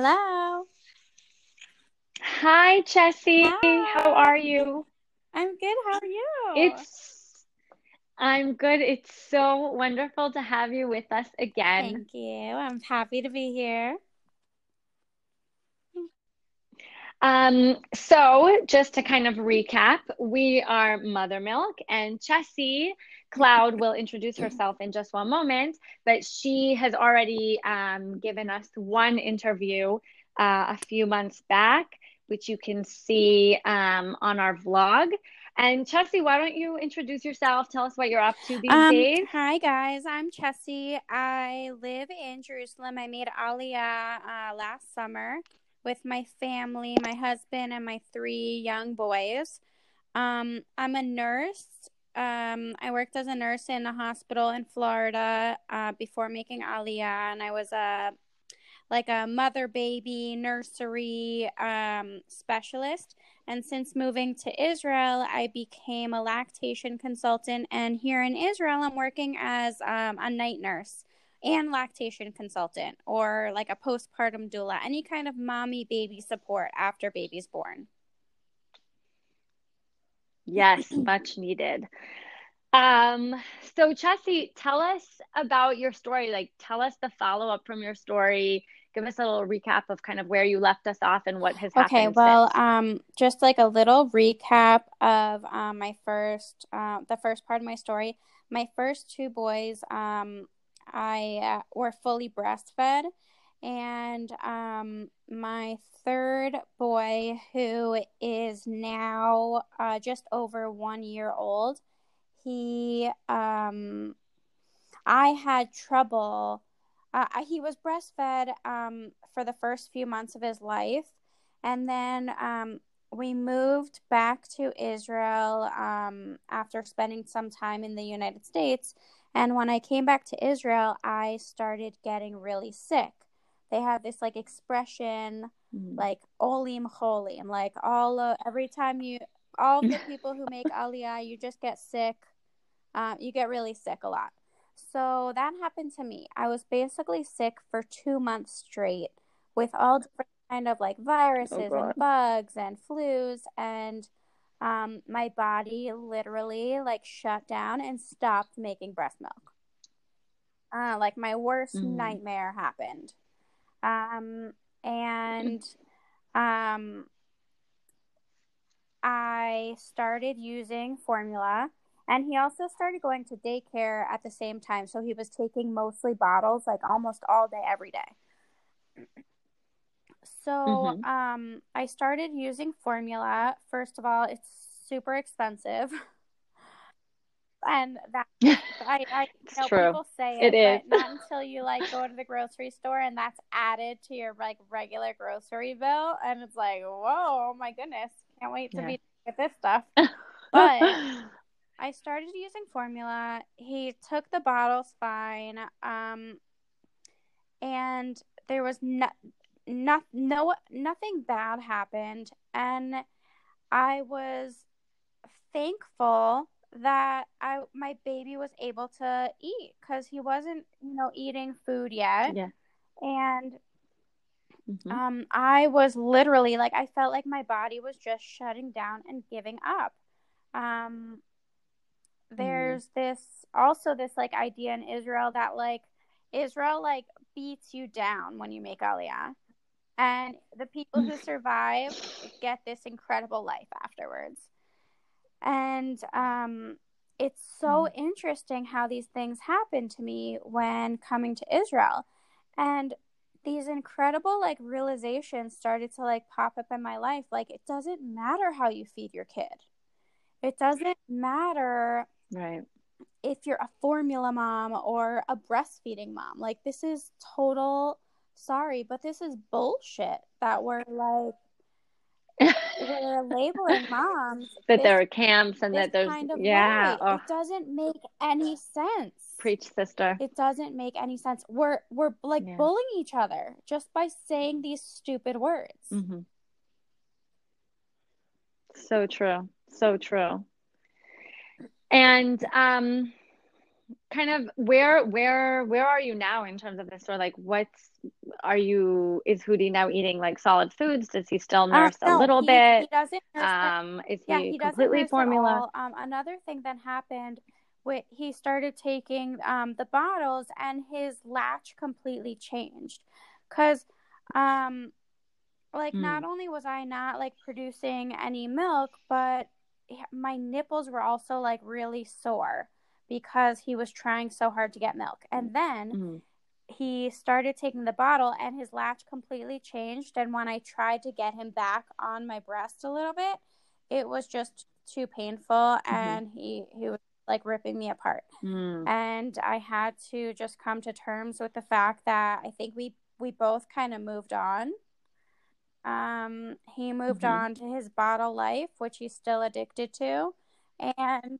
Hello. Hi, Jessie. Hi. How are you? I'm good. How are you? It's I'm good. It's so wonderful to have you with us again. Thank you. I'm happy to be here. Um, so just to kind of recap, we are Mother Milk and Jessie Cloud will introduce herself in just one moment, but she has already um, given us one interview uh, a few months back, which you can see um, on our vlog. And Jessie, why don't you introduce yourself? Tell us what you're up to these Um, days. hi guys, I'm Chessie. I live in Jerusalem. I made Aliyah uh, last summer with my family, my husband, and my three young boys. Um, I'm a nurse. Um, I worked as a nurse in a hospital in Florida uh, before making Aliyah, and I was a like a mother baby nursery um, specialist. And since moving to Israel, I became a lactation consultant. And here in Israel, I'm working as um, a night nurse and lactation consultant or like a postpartum doula, any kind of mommy baby support after baby's born. Yes, much needed. Um, so Chessie, tell us about your story. Like, tell us the follow up from your story. Give us a little recap of kind of where you left us off and what has happened. Okay, well, since. um, just like a little recap of um, my first, uh, the first part of my story. My first two boys, um, I uh, were fully breastfed, and um, my third boy, who is now uh, just over one year old, he, um, I had trouble. Uh, he was breastfed um, for the first few months of his life, and then um, we moved back to Israel um, after spending some time in the United States. And when I came back to Israel, I started getting really sick. They have this like expression, Mhm. like olim cholim, like all uh, every time you, all the people who make aliyah, you just get sick. Uh, you get really sick a lot. So that happened to me. I was basically sick for two months straight with all different kind of like viruses God. and bugs and flus and um, my body literally like shut down and stopped making breast milk. Uh, like my worst Mm. nightmare happened. Um, and um, I started using formula, and he also started going to daycare at the same time. So he was taking mostly bottles, like almost all day, every day. So Mhm. um, I started using formula. First of all, it's super expensive. And that I, I you know people say It it, is. but not until you like go to the grocery store and that's added to your like regular grocery bill, and it's like, whoa, oh my goodness, can't wait to Yeah. be with this stuff. But I started using formula. He took the bottles fine, um, and there was no, no, no, nothing bad happened, and I was thankful that I my baby was able to eat because he wasn't, you know, eating food yet, yeah. and Mhm. um, I was literally like I felt like my body was just shutting down and giving up. Um, there's this also this like idea in Israel that like Israel like beats you down when you make aliyah, and the people who survive get this incredible life afterwards. And um, it's so interesting how these things happen to me when coming to Israel, and these incredible like realizations started to like pop up in my life. Like it doesn't matter how you feed your kid. It doesn't matter Right. if you're a formula mom or a breastfeeding mom. Like this is total sorry, but this is bullshit that we're like we're labeling moms that there are camps and that there's kind of yeah. Oh, It doesn't make any sense. preach, sister. It doesn't make any sense. We're we're like Yeah. bullying each other just by saying these stupid words. hmm So true. So true. And um kind of where where where are you now in terms of this or like what's are you is Hootie now eating like solid foods? Does he still nurse uh, no, a little he, bit? He doesn't nurse um is yeah, he, he completely formula? Um another thing that happened with he started taking um the bottles and his latch completely changed. Cause um like mm. not only was I not like producing any milk, but my nipples were also like really sore because he was trying so hard to get milk. And then mm. he started taking the bottle and his latch completely changed. And when I tried to get him back on my breast a little bit, it was just too painful mm-hmm. and he, he was like ripping me apart. Mm. And I had to just come to terms with the fact that I think we we both kind of moved on. Um, he moved mm-hmm. on to his bottle life, which he's still addicted to, and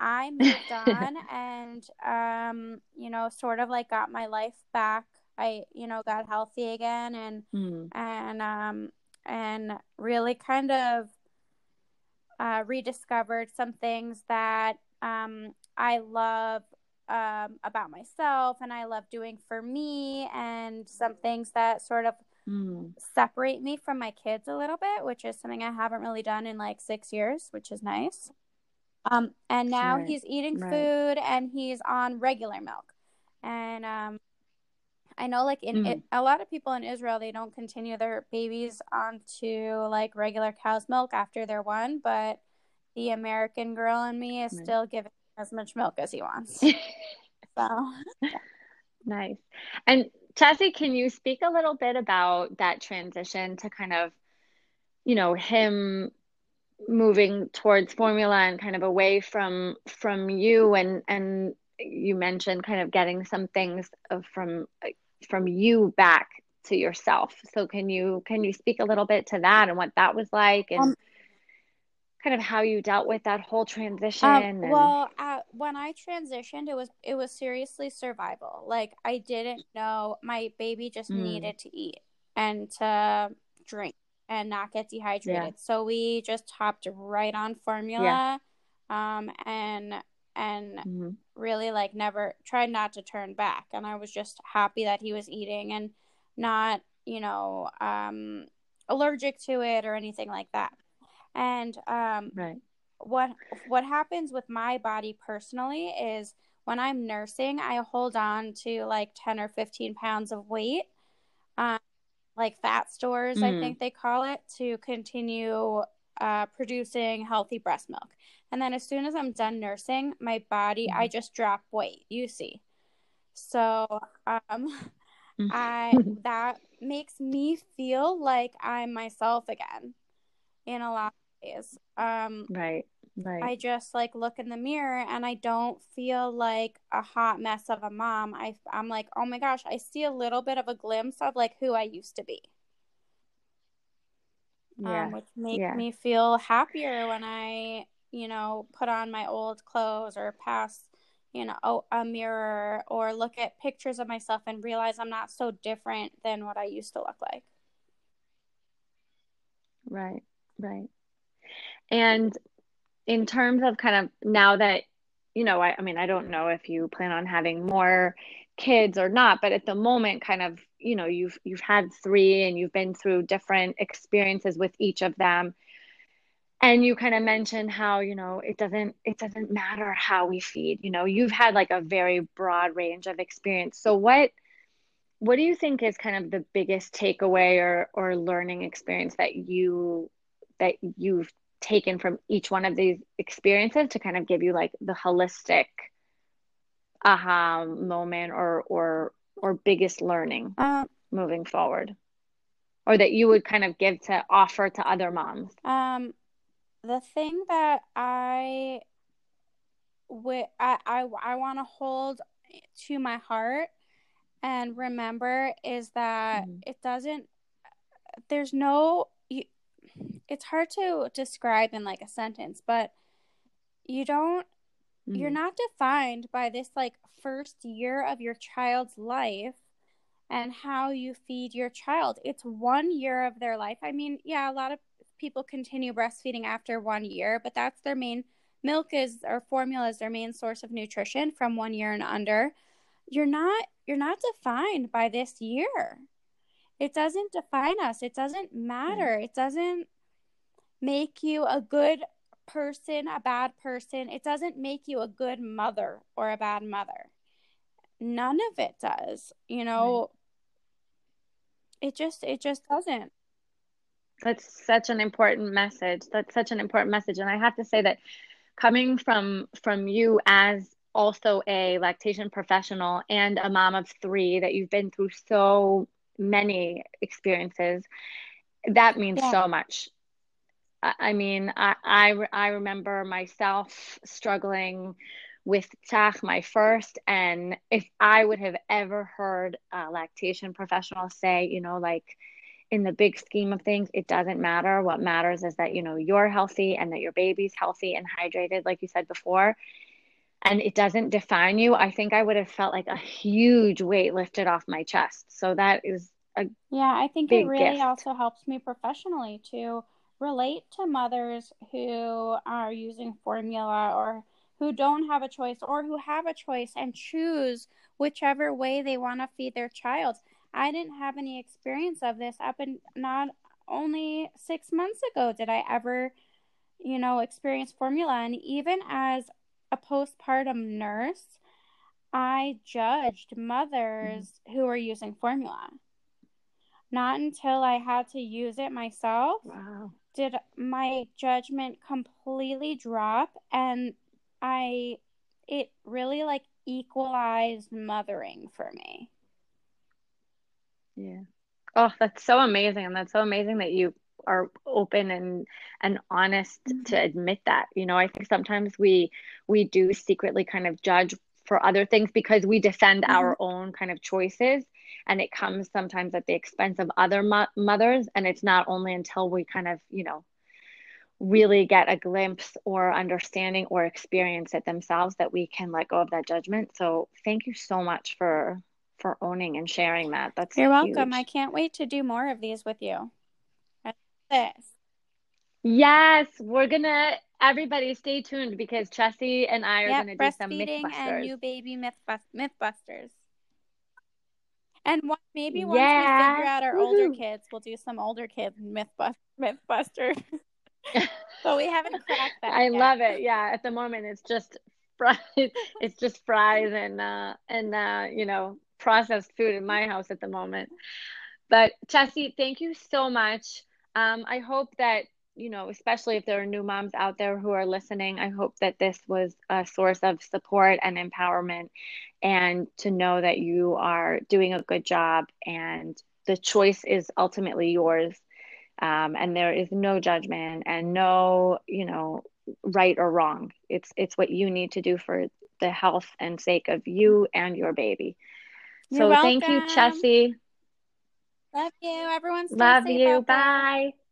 I moved on and um, you know, sort of like got my life back. I, you know, got healthy again and mm. and um and really kind of uh, rediscovered some things that um, I love um, about myself and I love doing for me, and some things that sort of mm. separate me from my kids a little bit, which is something I haven't really done in like six years, which is nice. Um, and now right. he's eating right. food and he's on regular milk. And um, I know, like in mm. it, a lot of people in Israel, they don't continue their babies onto like regular cow's milk after they're one, but the American girl in me is right. still giving as much milk as he wants. so nice. And Chessie, can you speak a little bit about that transition to kind of, you know, him moving towards formula and kind of away from from you and and you mentioned kind of getting some things from from you back to yourself. So can you can you speak a little bit to that and what that was like and um, kind of how you dealt with that whole transition um, and... well uh, when i transitioned it was it was seriously survival. Like i didn't know my baby just mm. needed to eat and to drink and not get dehydrated. Yeah. So we just hopped right on formula. Yeah. Um, and and mm-hmm. really like never tried not to turn back and I was just happy that he was eating and not, you know, um allergic to it or anything like that. And um right. what what happens with my body personally is when I'm nursing, I hold on to like 10 or 15 pounds of weight. Like fat stores, mm. I think they call it, to continue uh, producing healthy breast milk. And then as soon as I'm done nursing, my body, mm. I mm-hmm. just drop weight, you see. So um, mm. I that makes me feel like I'm myself again in a lot of ways. Um, right. Right. I just like look in the mirror and I don't feel like a hot mess of a mom. I I'm like, "Oh my gosh, I see a little bit of a glimpse of like who I used to be." Yeah. Um, which make yeah. me feel happier when I, you know, put on my old clothes or pass, you know, a mirror or look at pictures of myself and realize I'm not so different than what I used to look like. Right. Right. And in terms of kind of now that you know I, I mean i don't know if you plan on having more kids or not but at the moment kind of you know you've you've had three and you've been through different experiences with each of them. And you kind of mentioned how you know it doesn't it doesn't matter how we feed you know you've had like a very broad range of experience. So what what do you think is kind of the biggest takeaway or or learning experience that you that you've taken from each one of these experiences to kind of give you like the holistic aha moment or or or biggest learning uh, moving forward or that you would kind of give to offer to other moms um the thing that i would i i, I want to hold to my heart and remember is that mm-hmm. it doesn't there's no it's hard to describe in like a sentence, but you don't mm. you're not defined by this like first year of your child's life and how you feed your child. It's one year of their life. I mean, yeah, a lot of people continue breastfeeding after one year, but that's their main milk is or formula is their main source of nutrition from one year and under, you're not you're not defined by this year. It doesn't define us. It doesn't matter. It doesn't make you a good person, a bad person. It doesn't make you a good mother or a bad mother. None of it does. You know, right. it just it just doesn't. That's such an important message. That's such an important message and I have to say that coming from from you as also a lactation professional and a mom of 3 that you've been through so many experiences that means yeah. so much I mean, I, I, I remember myself struggling with Tach, my first, and if I would have ever heard a lactation professional say, you know, like in the big scheme of things, it doesn't matter. What matters is that, you know, you're healthy and that your baby's healthy and hydrated, like you said before, and it doesn't define you. I think I would have felt like a huge weight lifted off my chest. So that is a yeah, I think it really gift. also helps me professionally to relate to mothers who are using formula or who don't have a choice or who have a choice and choose whichever way they want to feed their child. I didn't have any experience of this up and not only six months ago did I ever, you know, experience formula. And even as a postpartum nurse, I judged mothers mm-hmm. who were using formula. Not until I had to use it myself wow did my judgment completely drop and I it really like equalized mothering for me. Yeah. Oh, that's so amazing and that's so amazing that you are open and and honest mm-hmm. to admit that. You know, I think sometimes we we do secretly kind of judge for other things because we defend mm-hmm. our own kind of choices and it comes sometimes at the expense of other mo- mothers and it's not only until we kind of you know really get a glimpse or understanding or experience it themselves that we can let go of that judgment. So thank you so much for for owning and sharing that. That's you're welcome. i can't wait to do more of these with you. This. Yes we're gonna everybody stay tuned because Chessie and I are yep, going to do some Mythbusters. and new baby myth Mythbusters. And one, maybe once yeah. we figure out our Woo-hoo. older kids, we'll do some older kid Mythbusters. Mythbusters. but we haven't cracked that. I yet. love it. Yeah, at the moment it's just fries. it's just fries and uh, and uh, you know processed food in my house at the moment. But Chessie, thank you so much. Um, I hope that you know, especially if there are new moms out there who are listening, I hope that this was a source of support and empowerment and to know that you are doing a good job and the choice is ultimately yours. Um, and there is no judgment and no, you know, right or wrong. It's it's what you need to do for the health and sake of you and your baby. You're so welcome. thank you, Chessie. Love you. Everyone's love you. Bye.